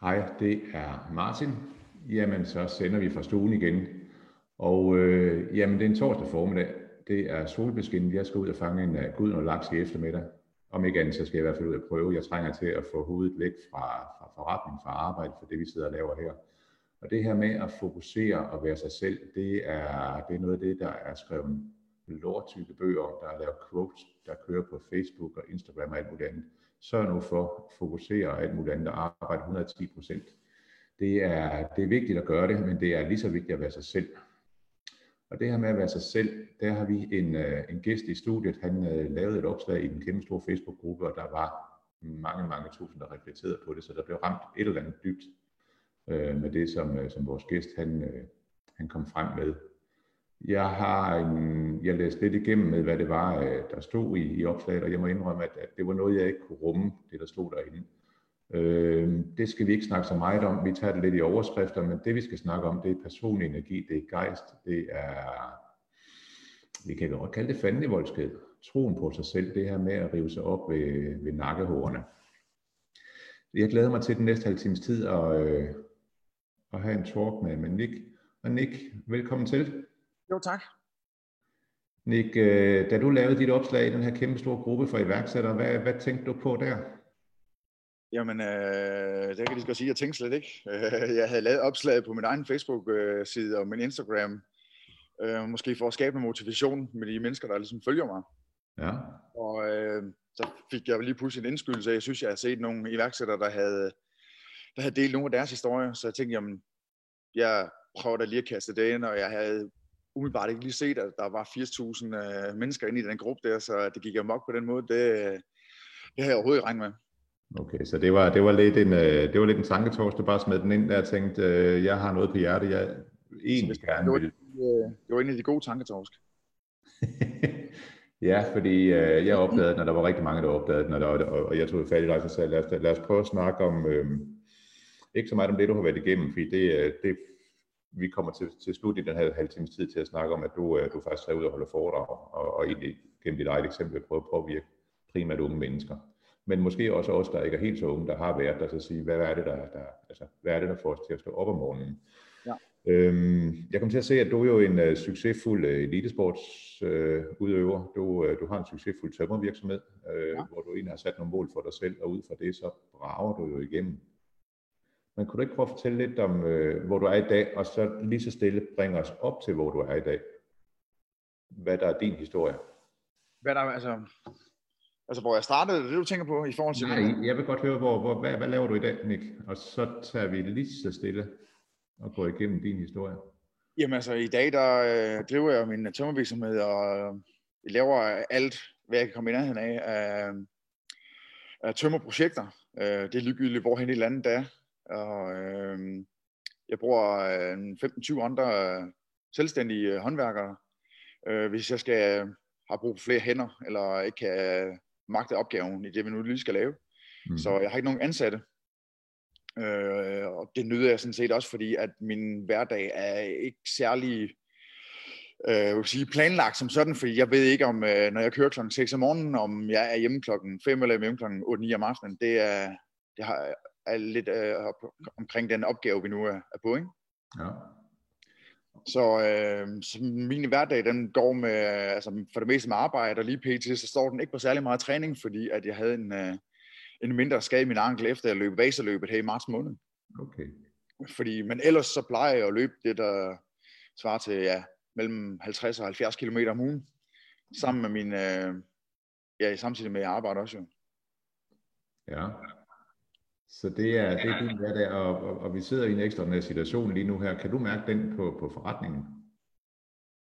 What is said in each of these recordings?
Hej, det er Martin. Jamen, så sender vi fra stuen igen. Og øh, jamen, det er en torsdag formiddag. Det er solbeskin. Jeg skal ud og fange en uh, gud og laks i eftermiddag. Om ikke andet, så skal jeg i hvert fald ud og prøve. Jeg trænger til at få hovedet væk fra, fra forretning, fra arbejde, for det vi sidder og laver her. Og det her med at fokusere og være sig selv, det er, det er noget af det, der er skrevet lortykke bøger om. Der er lavet quotes, der kører på Facebook og Instagram og alt muligt andet. Sørg nu for at fokusere og alt muligt andet og arbejde 110 procent. Det er, det er vigtigt at gøre det, men det er lige så vigtigt at være sig selv. Og det her med at være sig selv, der har vi en, øh, en gæst i studiet. Han øh, lavede et opslag i den kæmpe store Facebook-gruppe, og der var mange, mange tusind, der reflekterede på det, så der blev ramt et eller andet dybt øh, med det, som, øh, som vores gæst han, han kom frem med. Jeg har jeg læste lidt igennem med, hvad det var, øh, der stod i, i opslaget, og jeg må indrømme, at, at det var noget, jeg ikke kunne rumme, det der stod derinde. Øh, det skal vi ikke snakke så meget om. Vi tager det lidt i overskrifter, men det vi skal snakke om, det er personlig energi, det er gejst, det er, vi kan godt kalde det fandenivoldsked. Troen på sig selv, det her med at rive sig op ved, ved nakkehårene. Jeg glæder mig til den næste halve times tid at, øh, at have en talk med, med Nick. Og Nick, velkommen til. Jo, tak. Nick, øh, da du lavede dit opslag i den her kæmpe store gruppe for iværksættere, hvad, hvad tænkte du på der? Jamen, øh, det kan jeg lige sige, jeg tænkte slet ikke. jeg havde lavet opslaget på min egen Facebook-side og min Instagram, øh, måske for at skabe en motivation med de mennesker, der ligesom følger mig. Ja. Og øh, så fik jeg lige pludselig en indskydelse. Jeg synes, jeg har set nogle iværksættere, der havde, der havde delt nogle af deres historier, så jeg tænkte, jamen, jeg prøver da lige at kaste det ind, og jeg havde umiddelbart ikke lige set, at der var 80.000 øh, mennesker inde i den gruppe der, så det gik amok på den måde, det, det havde jeg overhovedet ikke regnet med. Okay, så det var, det var lidt en, øh, det var lidt en tanketors, du bare smed den ind der og tænkte, øh, jeg har noget på hjertet, jeg egentlig gerne vil. Det var en af de gode tanketorsk. ja, fordi jeg opdagede når der var rigtig mange, der opdagede den, og, og jeg tog fat i dig, så sagde lad os, lad os prøve at snakke om, øh, ikke så meget om det, du har været igennem, fordi det, det vi kommer til, til slut i den her halve times tid til at snakke om, at du, du faktisk er ude og holde foredrag, og, og egentlig gennem dit eget eksempel prøve at påvirke primært unge mennesker. Men måske også os, der ikke er helt så unge, der har været der, så sige, hvad er det, der, der, altså, hvad er det, der får os til at stå op om morgenen? Ja. Øhm, jeg kom til at se, at du er jo en uh, succesfuld uh, elitesportsudøver. Uh, du, uh, du har en succesfuld tømmervirksomhed, uh, ja. hvor du egentlig har sat nogle mål for dig selv, og ud fra det, så brager du jo igennem. Men kunne du ikke prøve at fortælle lidt om, øh, hvor du er i dag, og så lige så stille bringe os op til, hvor du er i dag? Hvad der er din historie? Hvad der altså, altså hvor jeg startede, det du tænker på i forhold til... Nej, jeg vil godt høre, hvor, hvor, hvad, hvad laver du i dag, Nick? Og så tager vi lige så stille og går igennem din historie. Jamen altså, i dag der øh, driver jeg min tømmervirksomhed, og øh, jeg laver alt, hvad jeg kan komme i nærheden af, af, af tømmerprojekter. Øh, det er ligegyldigt, hvorhen i landet der er. Og øh, jeg bruger øh, 15-20 andre øh, selvstændige øh, håndværkere, øh, hvis jeg skal have brug for flere hænder, eller ikke kan magte opgaven i det, vi nu lige skal lave. Mm. Så jeg har ikke nogen ansatte. Øh, og det nyder jeg sådan set også, fordi at min hverdag er ikke særlig øh, vil sige, planlagt som sådan, fordi jeg ved ikke, om øh, når jeg kører klokken 6 om morgenen, om jeg er hjemme klokken 5 eller hjemme klokken 8-9 om aftenen. Det er, det har, er lidt øh, omkring den opgave, vi nu er, er på. Ikke? Ja. Så, øh, så min hverdag, den går med, altså for det meste med arbejde, og lige pt, så står den ikke på særlig meget træning, fordi at jeg havde en, øh, en mindre skade i min ankel, efter jeg løb vaserløbet her i marts måned. Okay. Fordi, men ellers så plejer jeg at løbe det, der svarer til ja, mellem 50 og 70 km om ugen, sammen med min, øh, ja, samtidig med at jeg arbejder også jo. Ja. Så det er, det er din hverdag, og, og, og vi sidder i en ekstraordinær situation lige nu her. Kan du mærke den på, på forretningen?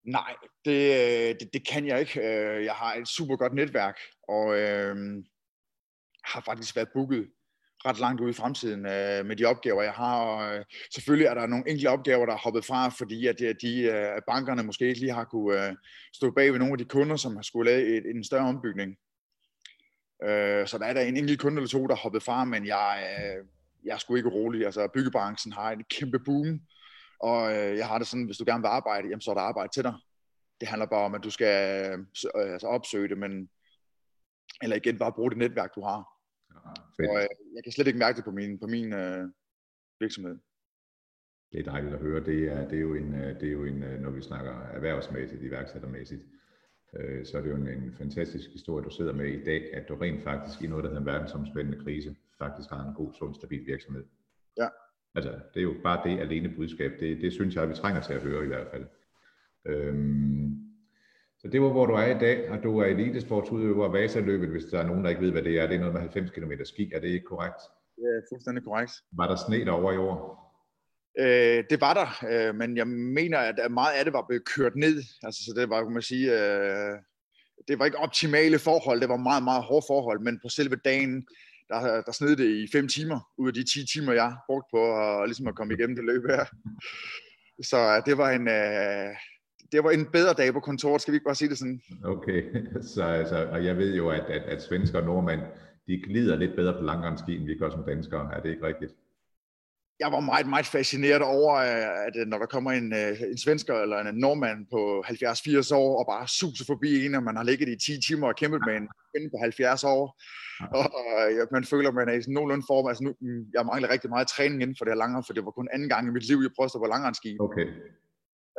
Nej, det, det, det kan jeg ikke. Øh, jeg har et super godt netværk, og øh, har faktisk været booket ret langt ude i fremtiden øh, med de opgaver, jeg har. Og, øh, selvfølgelig er der nogle enkelte opgaver, der er hoppet fra, fordi at de, de øh, bankerne måske ikke lige har kunne øh, stå bag ved nogle af de kunder, som har skulle lave et, en større ombygning. Øh, så der er der en enkelt kunde eller to, der hoppet fra, men jeg, øh, jeg er sgu ikke rolig. Altså byggebranchen har et kæmpe boom, og øh, jeg har det sådan, hvis du gerne vil arbejde, jamen så er der arbejde til dig. Det handler bare om, at du skal øh, altså opsøge det, men eller igen bare bruge det netværk, du har. Ja, og, øh, jeg kan slet ikke mærke det på min, på min, øh, virksomhed. Det er dejligt at høre. Det er, det er, jo, en, det er jo en, når vi snakker erhvervsmæssigt, iværksættermæssigt, øh, så er det jo en, en fantastisk historie, du sidder med i dag, at du rent faktisk i noget, der hedder en verdensomspændende krise, faktisk har en god, sund, stabil virksomhed. Ja. Altså, det er jo bare det alene budskab. Det, det synes jeg, vi trænger til at høre i hvert fald. Øhm, så det var, hvor du er i dag, og du er elitesportsudøver Vasa-løbet, hvis der er nogen, der ikke ved, hvad det er. Det er noget med 90 km ski, er det ikke korrekt? Det er fuldstændig korrekt. Var der sne derovre i år? Øh, det var der, øh, men jeg mener, at meget af det var blevet kørt ned. Altså, så det var, kan man sige, øh, det var ikke optimale forhold, det var meget, meget hårde forhold, men på selve dagen, der, der sned det i fem timer, ud af de 10 timer, jeg brugte på at, ligesom at komme igennem det løb her. Så øh, det var en, øh, det var en bedre dag på kontoret, skal vi ikke bare sige det sådan? Okay, så altså, og jeg ved jo, at, at, at svensker og nordmænd, de glider lidt bedre på langrendski, end vi gør som danskere. Er det ikke rigtigt? Jeg var meget, meget fascineret over, øh, at øh, når der kommer en, øh, en svensker eller en nordmand på 70-80 år og bare suser forbi en, og man har ligget i 10 timer og kæmpet med en kvinde på 70 år, og, og man føler, at man er i sådan nogenlunde form. Altså nu, mm, jeg mangler rigtig meget træning inden for det her langere, for det var kun anden gang i mit liv, jeg prøvede at stå på langrendski. Okay.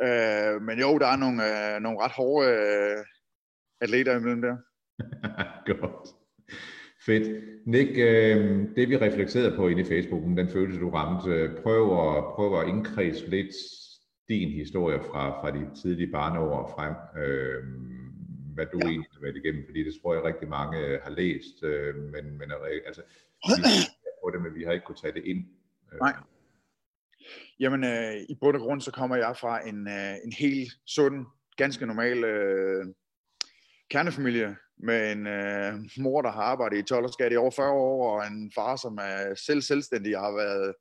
Øh, men jo, der er nogle, øh, nogle ret hårde øh, atleter imellem der. Godt. Fedt. Nick, øh, det vi reflekterede på inde i Facebooken, den følelse du ramte, prøv at, prøv at indkredse lidt din historie fra, fra de tidlige barneår frem, øh, hvad du ja. egentlig har været igennem, fordi det tror jeg rigtig mange øh, har læst, øh, men, men altså, vi, på det, men vi har ikke kunne tage det ind. Øh. Nej. Jamen, øh, i bund og grund, så kommer jeg fra en, øh, en helt sund, ganske normal øh, kernefamilie, med en øh, mor, der har arbejdet i tollerskat i over 40 år, og en far, som er selv selvstændig og har været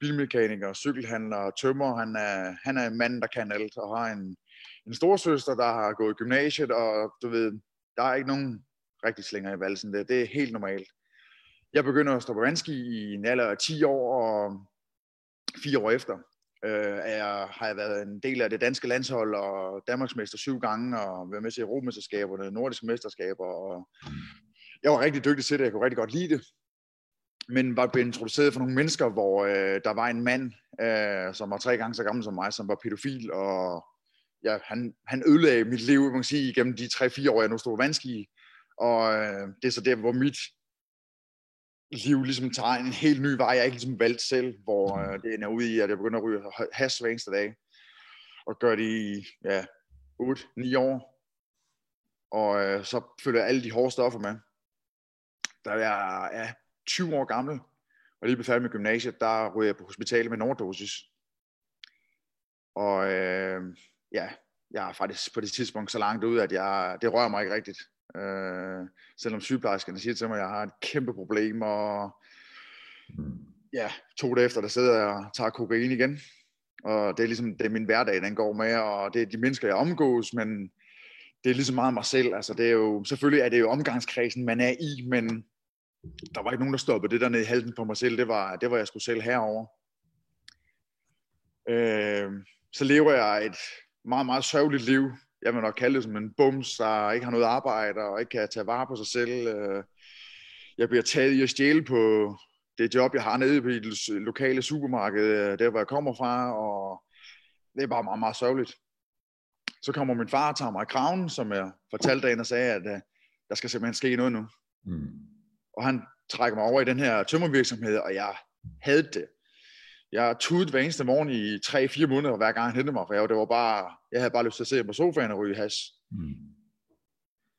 bilmekaniker, cykelhandler og tømmer. Han er, han er en mand, der kan alt, og har en, en storsøster, der har gået i gymnasiet, og du ved, der er ikke nogen rigtig slinger i valsen. Det, det er helt normalt. Jeg begynder at stå på vandski i en alder af 10 år, og fire år efter, øh, er, har jeg været en del af det danske landshold og Danmarksmester syv gange og været med til Europamesterskaberne, nordiske mesterskaber. Og jeg var rigtig dygtig til det, jeg kunne rigtig godt lide det. Men var blevet introduceret for nogle mennesker, hvor øh, der var en mand, øh, som var tre gange så gammel som mig, som var pædofil, og ja, han, han ødelagde mit liv, man kan sige, igennem de 3-4 år, jeg nu stod vanskelig. Og øh, det er så der, hvor mit liv ligesom tager en helt ny vej, jeg ikke ligesom valgt selv, hvor øh, det er ude i, at jeg begynder at ryge hash hver eneste dag, og gør det i ja, 8-9 år, og øh, så følger jeg alle de hårde stoffer med. Da jeg er ja, 20 år gammel, og lige blev færdig med gymnasiet, der ryger jeg på hospitalet med en overdosis. Og øh, ja, jeg er faktisk på det tidspunkt så langt ud, at jeg, det rører mig ikke rigtigt. Øh, selvom sygeplejerskerne siger til mig, at jeg har et kæmpe problem, og ja, to dage efter, der sidder jeg og tager kokain igen. Og det er ligesom, det er min hverdag, den går med, og det er de mennesker, jeg omgås, men det er ligesom meget mig selv. Altså, det er jo, selvfølgelig er det jo omgangskredsen, man er i, men der var ikke nogen, der stoppede det der nede i halsen på mig selv. Det var, det var jeg skulle selv herover. Øh, så lever jeg et meget, meget sørgeligt liv jeg vil nok kalde det som en bums, der ikke har noget arbejde og ikke kan tage vare på sig selv. Øh, jeg bliver taget i at stjæle på det job, jeg har nede i det lokale supermarked, øh, der hvor jeg kommer fra, og det er bare meget, meget sørgeligt. Så kommer min far og tager mig i kraven, som jeg fortalte dagen og sagde, at øh, der skal simpelthen ske noget nu. Mm. Og han trækker mig over i den her tømmervirksomhed, og jeg havde det. Jeg tudet hver eneste morgen i 3-4 måneder, hver gang han hentede mig, for jeg, det var bare, jeg havde bare lyst til at se på sofaen og ryge has. Mm.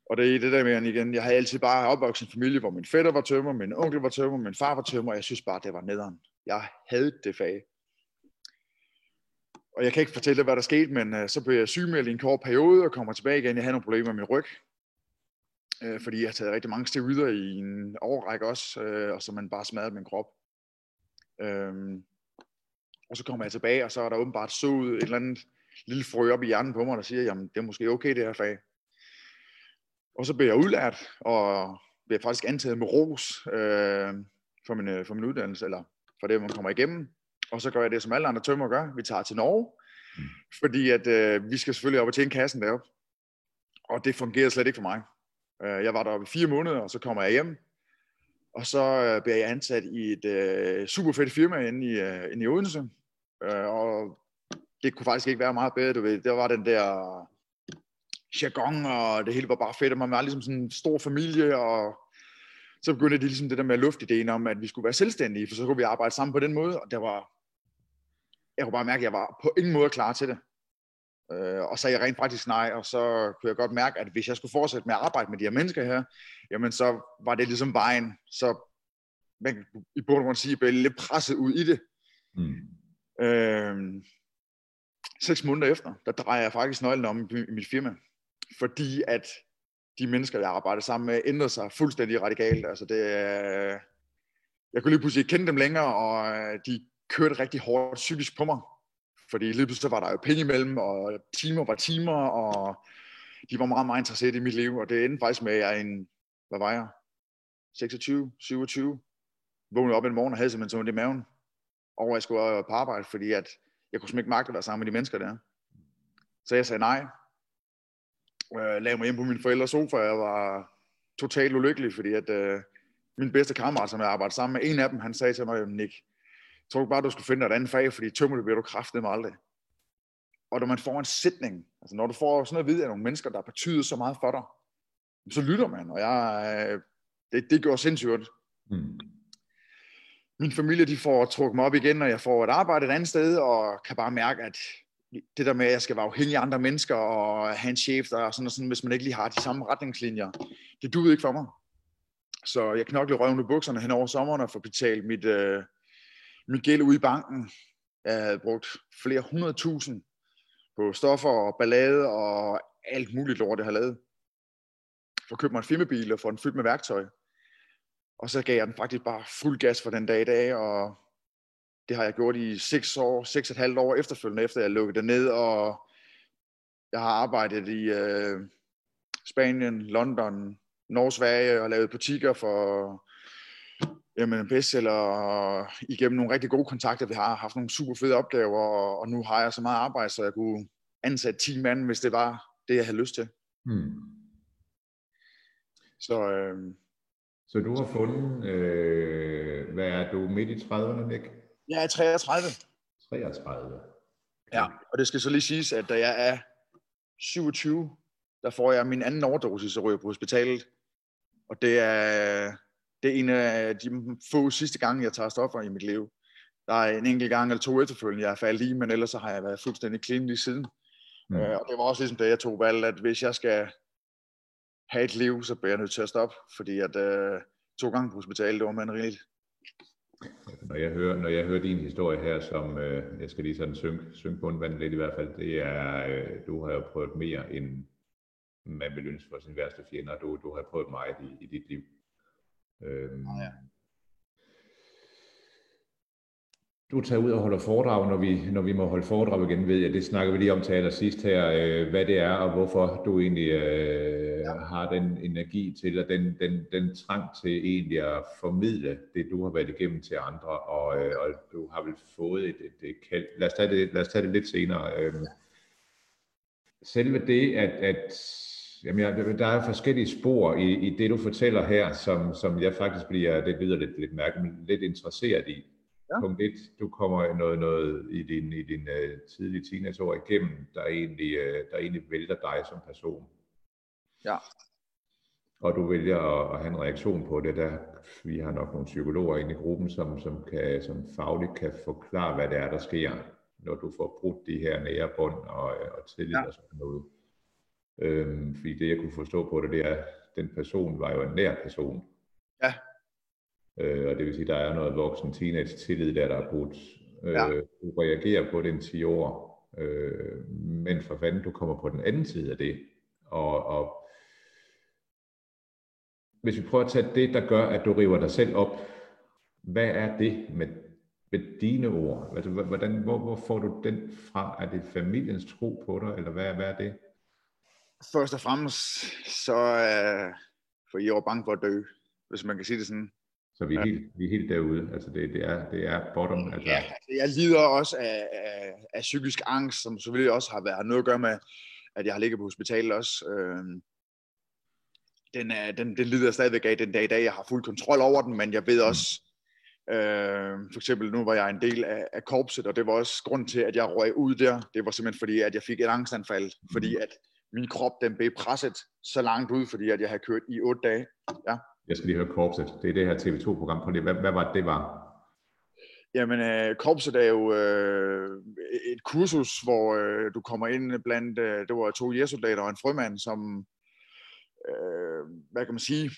Og det er det der med igen, jeg havde altid bare opvokset en familie, hvor min fætter var tømmer, min onkel var tømmer, min far var tømmer, og jeg synes bare, det var nederen. Jeg havde det fag. Og jeg kan ikke fortælle hvad der skete, men uh, så blev jeg sygemeldt i en kort periode og kommer tilbage igen. Jeg havde nogle problemer med min ryg, uh, fordi jeg har taget rigtig mange steroider i en overrække også, uh, og så man bare smadret min krop. Uh, og så kommer jeg tilbage, og så er der åbenbart så ud et eller andet lille frø op i hjernen på mig, der siger, jamen det er måske okay det her fag. Og så bliver jeg udlært, og bliver faktisk antaget med ros øh, for, min, øh, for min uddannelse, eller for det, man kommer igennem. Og så gør jeg det, som alle andre tømmer gør. Vi tager til Norge, mm. fordi at øh, vi skal selvfølgelig op og tjene kassen deroppe. Og det fungerer slet ikke for mig. Øh, jeg var deroppe i fire måneder, og så kommer jeg hjem, og så øh, bliver jeg ansat i et øh, super fedt firma inde i, øh, inde i Odense. Øh, og det kunne faktisk ikke være meget bedre, du ved. Der var den der jargon, og det hele var bare fedt, og man var ligesom sådan en stor familie, og så begyndte de ligesom det der med luftideen om, at vi skulle være selvstændige, for så kunne vi arbejde sammen på den måde, og der var, jeg kunne bare mærke, at jeg var på ingen måde klar til det. Øh, og så jeg rent faktisk nej, og så kunne jeg godt mærke, at hvis jeg skulle fortsætte med at arbejde med de her mennesker her, jamen så var det ligesom vejen, så man i bund og sige, blev lidt presset ud i det. Mm. Øh, seks måneder efter, der drejer jeg faktisk nøglen om i mit firma, fordi at de mennesker, jeg arbejder sammen med, ændrede sig fuldstændig radikalt. Altså det, jeg kunne lige pludselig ikke kende dem længere, og øh, de kørte rigtig hårdt psykisk på mig. Fordi lige pludselig var der jo penge imellem, og timer var timer, og de var meget, meget interesseret i mit liv. Og det endte faktisk med, at jeg en, hvad var jeg? 26, 27, vågnede op en morgen og havde simpelthen sådan i maven, over at jeg skulle på arbejde, fordi at jeg kunne simpelthen ikke magte at være sammen med de mennesker der. Så jeg sagde nej. Jeg lagde mig hjem på min forældres sofa, jeg var totalt ulykkelig, fordi at øh, min bedste kammerat, som jeg arbejdede sammen med, en af dem, han sagde til mig, Nick, jeg tror bare, du skal finde et andet fag, fordi tømmer det bliver du kraftet med aldrig. Og når man får en sætning, altså når du får sådan noget at vide af nogle mennesker, der betyder så meget for dig, så lytter man, og jeg, øh, det, det gør sindssygt. Mm. Min familie, de får trukket mig op igen, og jeg får et arbejde et andet sted, og kan bare mærke, at det der med, at jeg skal være afhængig af andre mennesker, og have en chef, der er sådan og sådan, hvis man ikke lige har de samme retningslinjer, det duede ikke for mig. Så jeg knoklede røven i bukserne hen over sommeren og får betalt mit, øh, mit gæld ude i banken. Jeg havde brugt flere hundredtusind på stoffer og ballade og alt muligt lort, jeg har lavet. For at købe mig en firmabil og få den fyldt med værktøj. Og så gav jeg den faktisk bare fuld gas for den dag i dag, og det har jeg gjort i 6 år, seks og et halvt år efterfølgende, efter jeg lukkede det ned, og jeg har arbejdet i øh, Spanien, London, Norge, Sverige og lavet butikker for jamen, bestseller igennem nogle rigtig gode kontakter. Vi har haft nogle super fede opgaver, og, og nu har jeg så meget arbejde, så jeg kunne ansætte 10 mand, hvis det var det, jeg havde lyst til. Hmm. Så, øh, så du har fundet, øh, hvad er du, midt i 30'erne, Nick? Jeg er 33. 33. Okay. Ja, og det skal så lige siges, at da jeg er 27, der får jeg min anden overdosis og ryger på hospitalet. Og det er, det er en af de få sidste gange, jeg tager stoffer i mit liv. Der er en enkelt gang eller to efterfølgende, jeg er faldet i, men ellers så har jeg været fuldstændig clean lige siden. Mm. Øh, og det var også ligesom det, jeg tog valg, at hvis jeg skal have et liv, så bliver jeg nødt til at stoppe, fordi at øh, to gange på hospitalet, det var man rigeligt. Når jeg hører, når jeg hører din historie her, som øh, jeg skal lige sådan på en vand lidt i hvert fald, det er, øh, du har jo prøvet mere end man vil ønske for sin værste fjender. Du, du har prøvet meget i, i dit liv. Øhm, ja. Du tager ud og holder foredrag, når vi, når vi må holde foredrag igen, ved jeg. Det snakker vi lige om til allersidst her, øh, hvad det er, og hvorfor du egentlig øh, ja. har den energi til, og den, den, den trang til egentlig at formidle det, du har været igennem til andre, og, øh, og du har vel fået et, et, et kald. Lad os, tage det, lad os tage det lidt senere. Øh, selve det, at, at Jamen, jeg, der er forskellige spor i, i det, du fortæller her, som, som jeg faktisk bliver, det lyder lidt, lidt mærkeligt, lidt interesseret i. Ja. Punkt 1, du kommer noget, noget i din, i din uh, tidlige teenageår igennem, der egentlig, uh, der egentlig vælter dig som person. Ja. Og du vælger at, at have en reaktion på det. Der, vi har nok nogle psykologer inde i gruppen, som, som, kan, som fagligt kan forklare, hvad det er, der sker, når du får brudt de her nære bånd og, og tillid ja. og sådan noget. Øhm, fordi det, jeg kunne forstå på det, det er, at den person var jo en nær person. Ja. Øh, og det vil sige, at der er noget voksen teenage tillid, der, der er brudt. Øh, ja. Du reagerer på den 10 år, øh, men for fanden, du kommer på den anden side af det. Og, og hvis vi prøver at tage det, der gør, at du river dig selv op, hvad er det med, med dine ord? Altså, hvordan, hvor, hvor får du den fra? Er det familiens tro på dig, eller hvad, hvad er det? Først og fremmest, så uh, for I var bange for at dø, hvis man kan sige det sådan. Så vi er helt, vi er helt derude, altså det, det, er, det er bottom. Altså. Ja, altså jeg lider også af, af, af psykisk angst, som selvfølgelig også har været noget at gøre med, at jeg har ligget på hospitalet også. Øh, den, er, den, den lider stadigvæk af den dag i dag. Jeg har fuld kontrol over den, men jeg ved også, øh, for eksempel nu var jeg en del af, af korpset, og det var også grund til, at jeg røg ud der. Det var simpelthen fordi, at jeg fik et angstanfald, fordi at min krop den blev presset så langt ud, fordi at jeg havde kørt i otte dage. Ja. Jeg skal lige høre korpset. Det er det her TV2-program på det. Hvad, hvad var det, det var? Jamen, øh, korpset er jo øh, et kursus, hvor øh, du kommer ind blandt, øh, det var to jægersoldater og en frømand, som, øh, hvad kan man sige,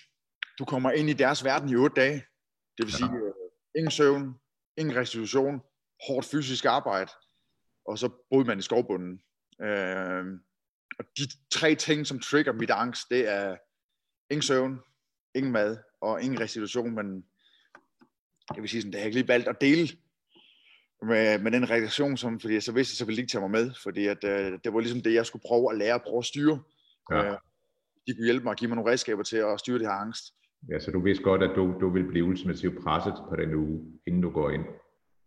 du kommer ind i deres verden i otte dage. Det vil ja. sige, øh, ingen søvn, ingen restitution, hårdt fysisk arbejde, og så boede man i skovbunden. Øh, og de tre ting, som trigger mit angst, det er ingen søvn, ingen mad og ingen restitution, men jeg vil sige sådan, det har jeg ikke lige valgt at dele med, med den reaktion, som, fordi så vidste jeg, så ville de ikke tage mig med, fordi at, øh, det var ligesom det, jeg skulle prøve at lære at prøve at styre. Ja. Øh, de kunne hjælpe mig og give mig nogle redskaber til at styre det her angst. Ja, så du vidste godt, at du, du ville blive ultimativt presset på den uge, inden du går ind.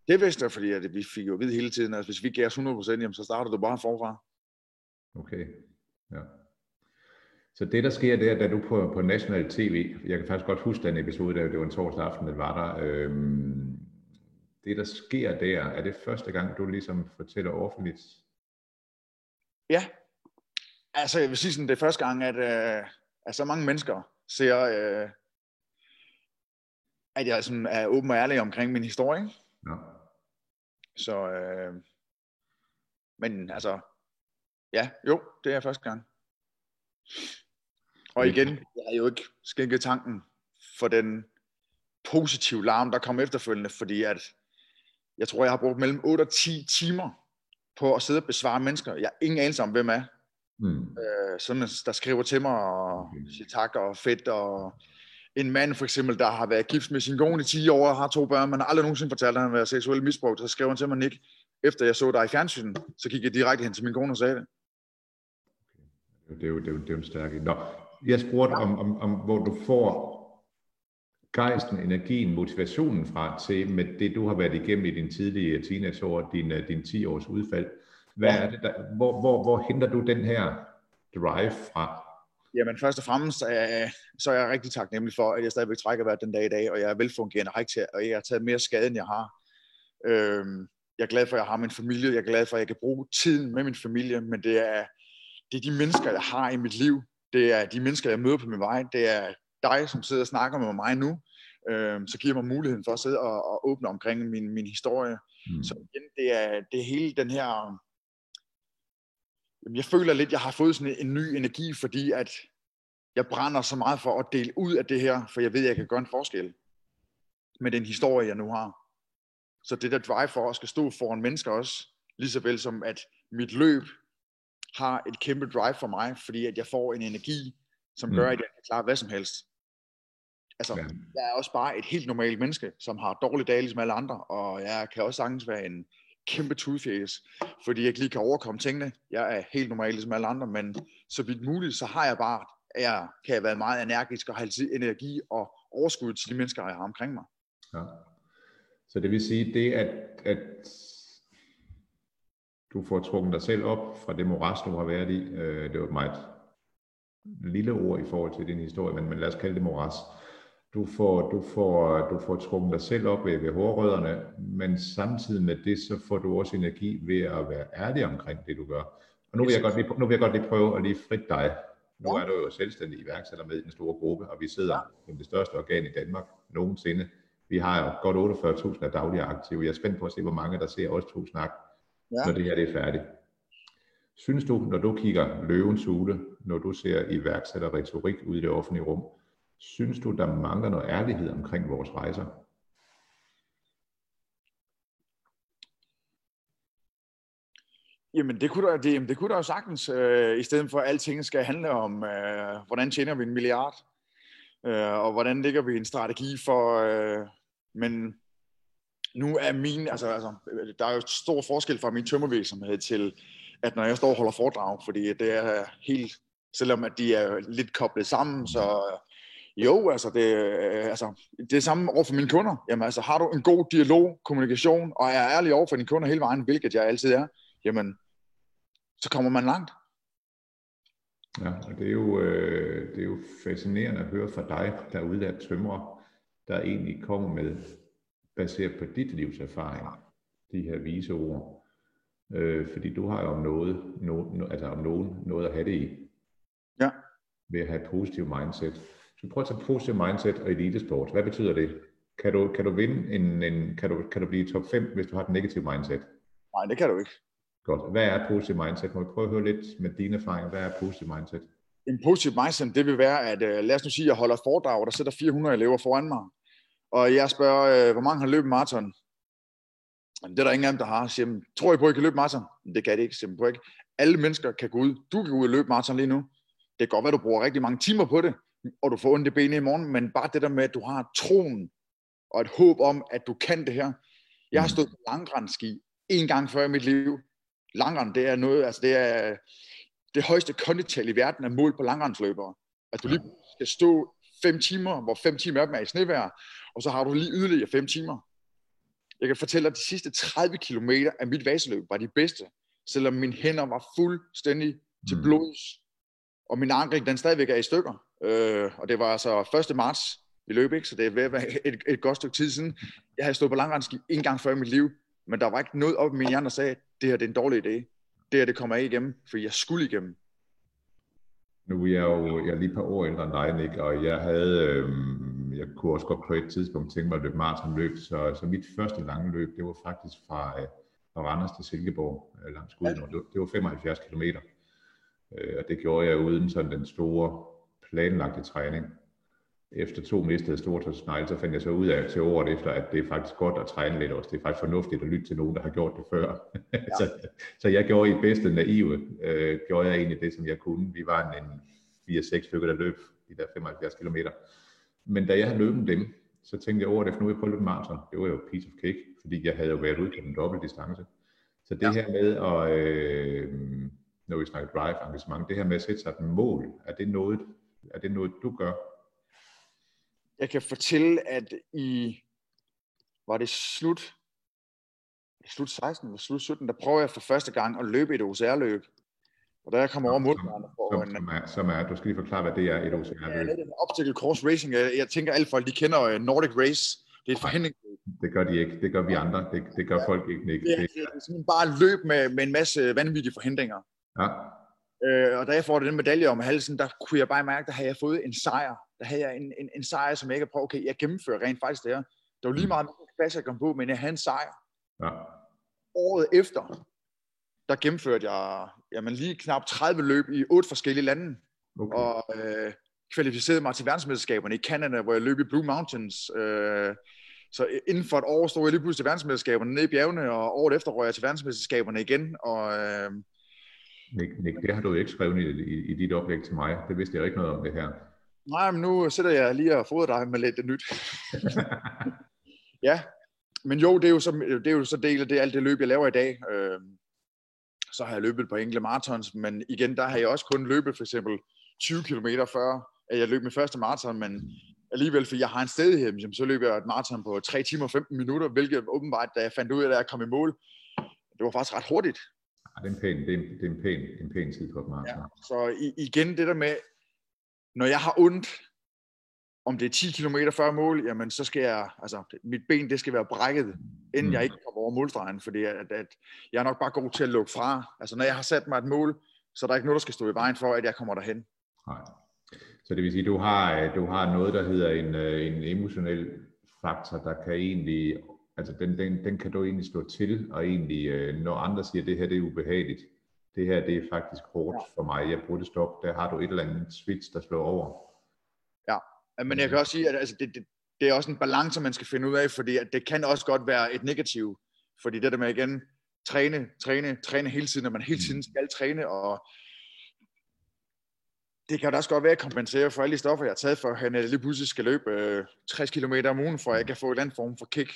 Det vidste jeg, fordi at vi fik jo at vide hele tiden, at hvis vi gav os 100%, jamen, så starter du bare forfra. Okay, ja. Så det, der sker, det er, da du på, på national tv, jeg kan faktisk godt huske den episode, da det var en torsdag aften, det var der, øhm, det, der sker der, er det første gang, du ligesom fortæller offentligt? Ja, altså jeg vil sige sådan, det er første gang, at, øh, at så mange mennesker ser, øh, at jeg sådan er åben og ærlig omkring min historie. Ja. Så, øh, men altså, ja, jo, det er første gang. Og igen, jeg har jo ikke skænket tanken for den positive larm, der kom efterfølgende, fordi at jeg tror, jeg har brugt mellem 8 og 10 timer på at sidde og besvare mennesker. Jeg har ingen anelse om, hvem er. Mm. Øh, sådan, der skriver til mig og siger tak og fedt. Og en mand for eksempel, der har været gift med sin kone i 10 år og har to børn, men har aldrig nogensinde fortalt, at han har været seksuelt misbrugt. Så skrev han til mig, Nick, efter jeg så dig i fjernsynet, så gik jeg direkte hen til min kone og sagde det. Det er jo, det er jo, det er jo en stærk... Nå, jeg spurgte om, om, om, hvor du får gejsten, energien, motivationen fra til med det, du har været igennem i din tidlige teenageår, din, øh, din 10 års udfald. Hvad er det der, hvor, hvor, hvor henter du den her drive fra? Jamen først og fremmest øh, så er jeg rigtig taknemmelig for, at jeg stadigvæk trækker hvert den dag i dag, og jeg er velfungerende rigtig, og jeg har taget mere skade, end jeg har. Øh, jeg er glad for, at jeg har min familie, jeg er glad for, at jeg kan bruge tiden med min familie, men det er, det er de mennesker, jeg har i mit liv, det er de mennesker, jeg møder på min vej, det er dig, som sidder og snakker med mig nu, øh, så giver mig muligheden for at sidde og, og åbne omkring min, min historie. Mm. Så igen, det er, det er hele den her... Jeg føler lidt, jeg har fået sådan en, en ny energi, fordi at jeg brænder så meget for at dele ud af det her, for jeg ved, at jeg kan gøre en forskel med den historie, jeg nu har. Så det der drive for at skal stå foran mennesker også, lige så vel som at mit løb har et kæmpe drive for mig, fordi at jeg får en energi, som gør, mm. at jeg kan klare hvad som helst. Altså, ja. jeg er også bare et helt normalt menneske, som har dårlige dage ligesom alle andre, og jeg kan også sagtens være en kæmpe tudfjæs, fordi jeg ikke lige kan overkomme tingene. Jeg er helt normal ligesom alle andre, men så vidt muligt, så har jeg bare, jeg kan være meget energisk og have energi og overskud til de mennesker, jeg har omkring mig. Ja. Så det vil sige, det at, at du får trukket dig selv op fra det moras, du har været i, øh, det var et meget lille ord i forhold til din historie, men, men lad os kalde det moras. Du får, du får, du får trukket dig selv op ved, ved hårrødderne, men samtidig med det, så får du også energi ved at være ærlig omkring det, du gør. Og nu vil jeg godt lige, nu vil jeg godt lige prøve at lige frit dig. Nu er du jo selvstændig iværksætter med i den store gruppe, og vi sidder som det største organ i Danmark nogensinde. Vi har jo godt 48.000 af daglige aktive. Jeg er spændt på at se, hvor mange der ser os to snak, ja. når det her det er færdigt. Synes du, når du kigger løvens hule, når du ser iværksætter retorik ude i det offentlige rum, Synes du, der mangler noget ærlighed omkring vores rejser? Jamen det kunne der, det, det kunne der jo sagtens, øh, i stedet for at alting skal handle om, øh, hvordan tjener vi en milliard, øh, og hvordan ligger vi en strategi for, øh, men nu er min, altså, altså der er jo stor forskel fra min tømmervirksomhed til, at når jeg står og holder foredrag, fordi det er helt, selvom at de er lidt koblet sammen, så jo, altså det, altså det er samme over for mine kunder. Jamen altså, har du en god dialog, kommunikation, og er ærlig over for dine kunder hele vejen, hvilket jeg altid er, jamen, så kommer man langt. Ja, og det er jo, øh, det er jo fascinerende at høre fra dig, der ude af tømrer, der egentlig kommer med, baseret på dit livs erfaring, de her vise ord. Øh, fordi du har jo om noget, no, altså om nogen, noget at have det i. Ja. Ved at have et positivt mindset. Så prøv at tage positivt mindset og elitesport. Hvad betyder det? Kan du, kan du vinde en, en kan, du, kan du blive top 5, hvis du har et negativt mindset? Nej, det kan du ikke. Godt. Hvad er positiv mindset? Må vi prøve at høre lidt med dine erfaringer. Hvad er positiv mindset? En positiv mindset, det vil være, at uh, lad os nu sige, at jeg holder foredrag, og der sidder 400 elever foran mig. Og jeg spørger, uh, hvor mange har løbet maraton? Jamen, det er der ingen af dem, der har. Siger, tror I på, at I kan løbe maraton? Det kan det ikke. På ikke. Alle mennesker kan gå ud. Du kan gå ud og løbe maraton lige nu. Det kan godt være, du bruger rigtig mange timer på det, og du får ondt i benene i morgen, men bare det der med, at du har troen og et håb om, at du kan det her. Jeg har stået på langrendski en gang før i mit liv. Langrend, det er noget, altså det er det højeste kondital i verden af mål på langrendsløbere. At du lige skal stå fem timer, hvor fem timer af dem er i snevejr, og så har du lige yderligere fem timer. Jeg kan fortælle dig, at de sidste 30 km af mit vaseløb var de bedste, selvom mine hænder var fuldstændig til mm. blods, og min ankel, den stadigvæk er i stykker. Øh, og det var altså 1. marts, vi løb ikke, så det er ved at være et, et godt stykke tid siden. Jeg havde stået på langrendski en gang før i mit liv, men der var ikke noget op i min hjerne, der sagde, at det her det er en dårlig idé. Det her det kommer jeg igennem, for jeg skulle igennem. Nu er jeg jo jeg er lige et par år ældre end dig, Nick, og jeg havde, øh, jeg kunne også godt på et tidspunkt tænke mig at løbe maratonløb, så, så mit første lange løb, det var faktisk fra, øh, fra Randers til Silkeborg øh, langs Guden, ja. det var 75 km. Øh, og det gjorde jeg uden sådan den store planlagte træning efter to mistede stortårsnegle, så fandt jeg så ud af til året efter, at det er faktisk godt at træne lidt også. Det er faktisk fornuftigt at lytte til nogen, der har gjort det før. Ja. så, så jeg gjorde i bedste naive, øh, gjorde jeg egentlig det, som jeg kunne. Vi var en, en 4-6 stykker, der løb de der 75 km. Men da jeg havde løbet dem, så tænkte jeg året efter, nu er jeg prøvet maraton. Det var jo piece of cake, fordi jeg havde jo været ude på den dobbelt distance. Så det ja. her med at, øh, når vi snakker drive engagement, det her med at sætte sig et mål, er det noget, er det noget du gør jeg kan fortælle, at i, var det slut, slut 16 eller slut 17, der prøver jeg for første gang at løbe et OCR-løb. Og da jeg kommer over målmanden som, som, som, er, som er, du skal lige forklare, hvad det er, et OCR-løb. Ja, det er obstacle course racing. Jeg, jeg tænker, alle folk, de kender øh, Nordic Race. Det er et forhindringsløb. Det gør de ikke. Det gør vi andre. Det, det gør ja, folk ikke. ikke. Det, er, det er simpelthen bare løb med, med en masse vanvittige forhindringer. Ja. Øh, og da jeg får den medalje om halsen, der kunne jeg bare mærke, at der havde jeg fået en sejr. Der havde jeg en, en, en sejr, som jeg ikke har prøvet. Okay, jeg gennemfører rent faktisk det her. Det var lige meget plads, jeg kom på, men jeg havde en sejr. Ja. Året efter, der gennemførte jeg jamen, lige knap 30 løb i otte forskellige lande. Okay. Og øh, kvalificerede mig til verdensmesterskaberne i Canada, hvor jeg løb i Blue Mountains. Øh, så inden for et år stod jeg lige pludselig til verdensmesterskaberne nede i bjergene, og året efter røg jeg til verdensmesterskaberne igen. Og øh, Nick, Nick, det har du ikke skrevet i, i, i dit oplæg til mig. Det vidste jeg ikke noget om det her. Nej, men nu sætter jeg lige og fodrer dig med lidt nyt. ja, men jo, det er jo, så, det er jo så del af det, alt det løb, jeg laver i dag. Øh, så har jeg løbet på enkelte marathons, men igen, der har jeg også kun løbet for eksempel 20 km før, at jeg løb min første maraton, men alligevel, fordi jeg har en stedighed, så løb jeg et maraton på 3 timer og 15 minutter, hvilket åbenbart, da jeg fandt ud af, at jeg kom i mål, det var faktisk ret hurtigt. Ja, det er en pæn, det er, det er en pæn, en pæn tid på et maraton. Ja, så igen det der med, når jeg har ondt, om det er 10 km før mål, jamen så skal jeg, altså mit ben det skal være brækket, inden mm. jeg ikke kommer over målstregen, fordi at, at jeg er nok bare god til at lukke fra. Altså når jeg har sat mig et mål, så er der ikke noget, der skal stå i vejen for, at jeg kommer derhen. Nej. Så det vil sige, at du har, du har noget, der hedder en, øh, en emotionel faktor, der kan egentlig altså den, den, den kan du egentlig stå til, og egentlig, øh, når andre siger, at det her det er ubehageligt, det her det er faktisk hårdt ja. for mig, jeg burde stoppe, der har du et eller andet switch, der slår over. Ja, men jeg kan også sige, at altså, det, det, det er også en balance, man skal finde ud af, fordi at det kan også godt være et negativ, fordi det der med igen, træne, træne, træne hele tiden, at man hele tiden skal træne, og det kan da også godt være at kompensere for alle de stoffer, jeg har taget for, at jeg lige pludselig skal løbe øh, 60 km om ugen, for at jeg kan få en eller anden form for kick.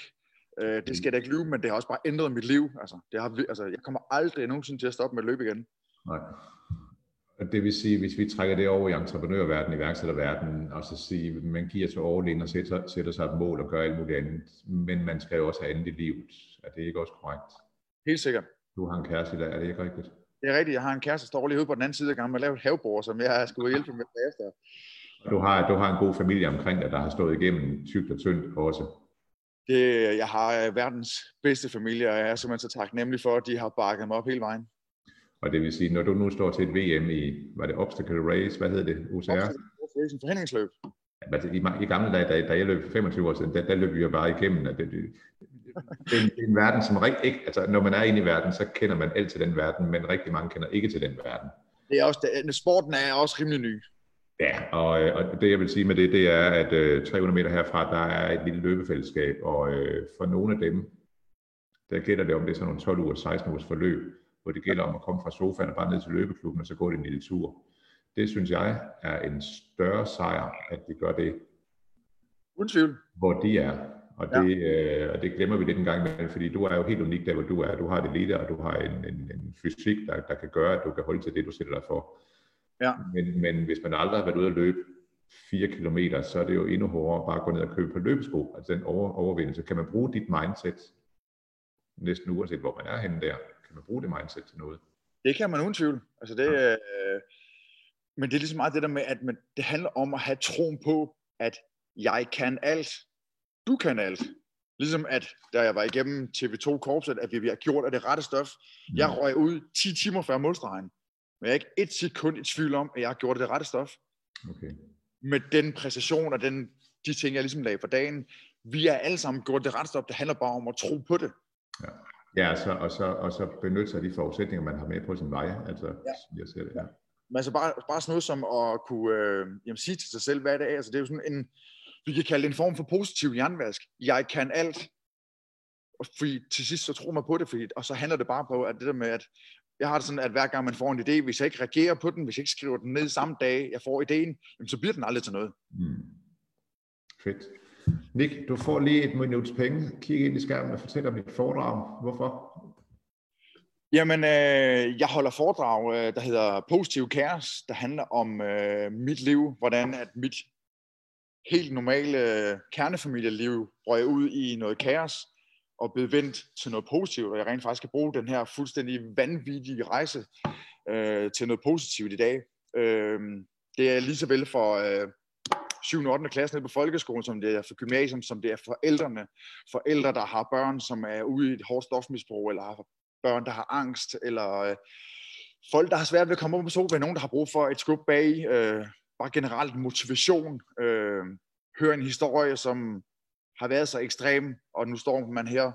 Øh, det skal jeg da ikke lyve, men det har også bare ændret mit liv. Altså, det har, altså, jeg kommer aldrig nogensinde til at stoppe med at løbe igen. Nej. Og det vil sige, hvis vi trækker det over i entreprenørverdenen, iværksætterverdenen, og så sige, man giver sig all og sætter, sætter sig et mål og gør alt muligt andet, men man skal jo også have andet i livet. Er det ikke også korrekt? Helt sikkert. Du har en kæreste i dag, er det ikke rigtigt? Det er rigtigt. Jeg har en kæreste, der står lige ude på den anden side af gangen og laver et havebord, som jeg skulle hjælpe med efter. Du har, du har en god familie omkring dig, der har stået igennem tygt og tyndt også. Det, jeg har verdens bedste familie, og jeg er simpelthen så taknemmelig for, at de har bakket mig op hele vejen. Og det vil sige, når du nu står til et VM i, var det Obstacle Race, hvad hedder det, OCR? Obstacle forhindringsløb. Altså, i, I gamle dage, da, da jeg løb 25 år siden, der, der løb vi jo bare igennem. At det, det, det, er en verden, som rigtig ikke, altså når man er inde i verden, så kender man alt til den verden, men rigtig mange kender ikke til den verden. Det er også, det, sporten er også rimelig ny. Ja, og, og det jeg vil sige med det, det er, at øh, 300 meter herfra, der er et lille løbefællesskab, og øh, for nogle af dem, der gælder det om, det er sådan nogle 12 uger, 16 ugers forløb, hvor det gælder om at komme fra sofaen og bare ned til løbeklubben, og så går det en lille tur. Det synes jeg er en større sejr, at de gør det. Uden tvivl. Hvor de er. Og det, ja. øh, og det glemmer vi lidt en gang imellem, fordi du er jo helt unik der, hvor du er. Du har det lille, og du har en, en, en fysik, der, der kan gøre, at du kan holde til det, du sætter dig for. Ja. Men, men hvis man aldrig har været ude at løbe 4 km, så er det jo endnu hårdere bare at gå ned og købe på løbesko. Altså den over, overvindelse. Kan man bruge dit mindset, næsten uanset hvor man er henne der, kan man bruge det mindset til noget? Det kan man uden tvivl. Altså det, ja. øh, men det er ligesom meget det der med, at man, det handler om at have troen på, at jeg kan alt. Du kan alt. Ligesom at, da jeg var igennem TV2 Korpset, at vi har gjort af det rette stof. Mm. Jeg røg ud 10 timer før målstregen. Men jeg er ikke et sekund i tvivl om, at jeg har gjort det rette stof. Okay. Med den præcision og den, de ting, jeg ligesom lagde for dagen. Vi er alle sammen gjort det rette stof. Det handler bare om at tro på det. Ja. Ja, så, og, så, og så benytte sig af de forudsætninger, man har med på sin vej. Altså, ja. jeg ser det, ja. Men altså bare, bare sådan noget som at kunne øh, jamen, sige til sig selv, hvad det er. Altså, det er jo sådan en, vi kan kalde det en form for positiv jernvask. Jeg kan alt. Og fordi til sidst så tror man på det, fordi, og så handler det bare på, at det der med, at jeg har det sådan, at hver gang man får en idé, hvis jeg ikke reagerer på den, hvis jeg ikke skriver den ned samme dag, jeg får ideen, jamen, så bliver den aldrig til noget. Mm. Fedt. Nick, du får lige et minuts penge. Kig ind i skærmen og fortæl om dit foredrag. Hvorfor? Jamen, øh, jeg holder foredrag, øh, der hedder Positive Cares, der handler om øh, mit liv, hvordan at mit helt normale øh, kernefamilieliv røg ud i noget kaos og blev vendt til noget positivt, og jeg rent faktisk kan bruge den her fuldstændig vanvittige rejse øh, til noget positivt i dag. Øh, det er lige så vel for øh, 7. og 8. klasse nede på folkeskolen, som det er for gymnasium, som det er forældrene. Forældre, der har børn, som er ude i et hårdt stofmisbrug, eller har børn, der har angst, eller øh, folk, der har svært ved at komme op på sofaen, nogen, der har brug for et skub bag, øh, bare generelt motivation, øh, høre en historie, som har været så ekstrem, og nu står man her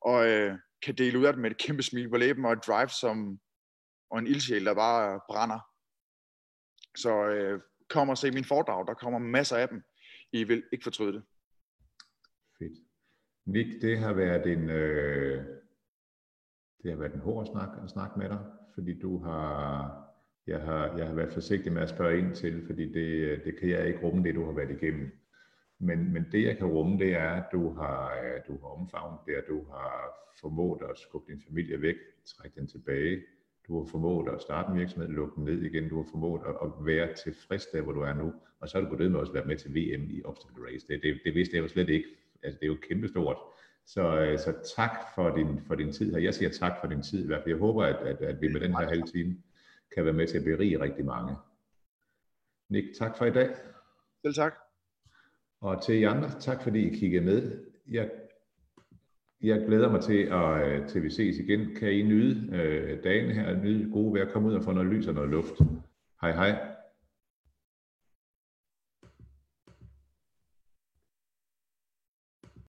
og øh, kan dele ud af det med et kæmpe smil på læben og et drive, som, og en ildsjæl, der bare brænder. Så øh, kom og se min foredrag, der kommer masser af dem. I vil ikke fortryde det. Fedt. Nick, det har været en, øh, det har været en hård snak at snakke med dig, fordi du har, jeg har, jeg har været forsigtig med at spørge ind til, fordi det, øh, det kan jeg ikke rumme det, du har været igennem. Men, men det, jeg kan rumme, det er, at du har, øh, du har omfavnet det, at du har formået at skubbe din familie væk, trække den tilbage. Du har formået at starte en virksomhed, lukke den ned igen. Du har formået at, at være tilfreds der, hvor du er nu. Og så har du på det med også været med til VM i Obstacle Race. Det, det, det vidste jeg jo slet ikke. Altså, det er jo kæmpestort. Så, øh, så tak for din, for din tid her. Jeg siger tak for din tid i hvert fald. Jeg håber, at, at, at vi med den her halve time kan være med til at berige rigtig mange. Nick, tak for i dag. Selv tak. Og til jer andre, tak fordi I kiggede med. Jeg, jeg glæder mig til, at, øh, til vi ses igen. Kan I nyde øh, dagen her, nyde gode vejr, komme ud og få noget lys og noget luft. Hej hej.